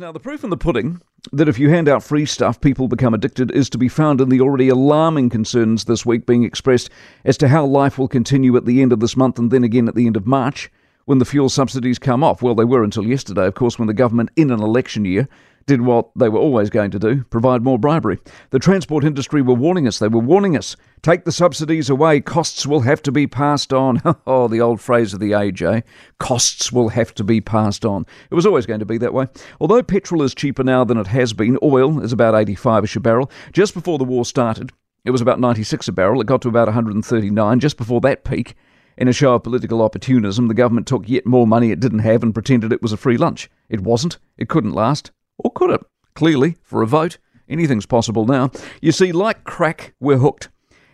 Now, the proof in the pudding that if you hand out free stuff, people become addicted is to be found in the already alarming concerns this week being expressed as to how life will continue at the end of this month and then again at the end of March when the fuel subsidies come off. Well, they were until yesterday, of course, when the government in an election year did what they were always going to do provide more bribery. The transport industry were warning us. They were warning us take the subsidies away, costs will have to be passed on. oh, the old phrase of the age, eh? Costs will have to be passed on. It was always going to be that way. Although petrol is cheaper now than it has been, oil is about 85 ish a barrel. Just before the war started, it was about 96 a barrel. It got to about 139 just before that peak. In a show of political opportunism, the government took yet more money it didn't have and pretended it was a free lunch. It wasn't. It couldn't last. Or could it? Clearly, for a vote, anything's possible now. You see, like crack, we're hooked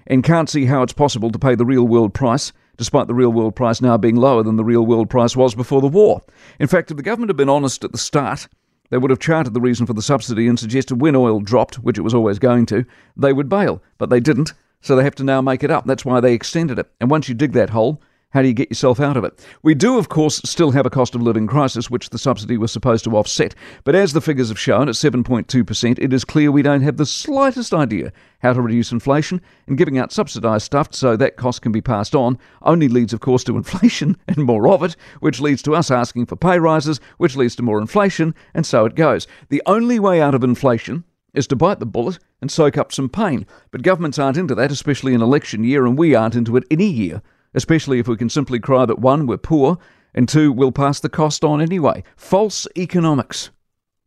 and can't see how it's possible to pay the real world price, despite the real world price now being lower than the real world price was before the war. In fact, if the government had been honest at the start, they would have charted the reason for the subsidy and suggested when oil dropped, which it was always going to, they would bail. But they didn't, so they have to now make it up. That's why they extended it. And once you dig that hole, how do you get yourself out of it? We do, of course, still have a cost of living crisis, which the subsidy was supposed to offset. But as the figures have shown, at 7.2%, it is clear we don't have the slightest idea how to reduce inflation, and giving out subsidised stuff so that cost can be passed on only leads, of course, to inflation and more of it, which leads to us asking for pay rises, which leads to more inflation, and so it goes. The only way out of inflation is to bite the bullet and soak up some pain. But governments aren't into that, especially in election year, and we aren't into it any year especially if we can simply cry that one, we're poor, and two, we'll pass the cost on anyway. False economics.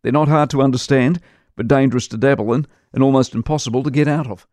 They're not hard to understand, but dangerous to dabble in, and almost impossible to get out of.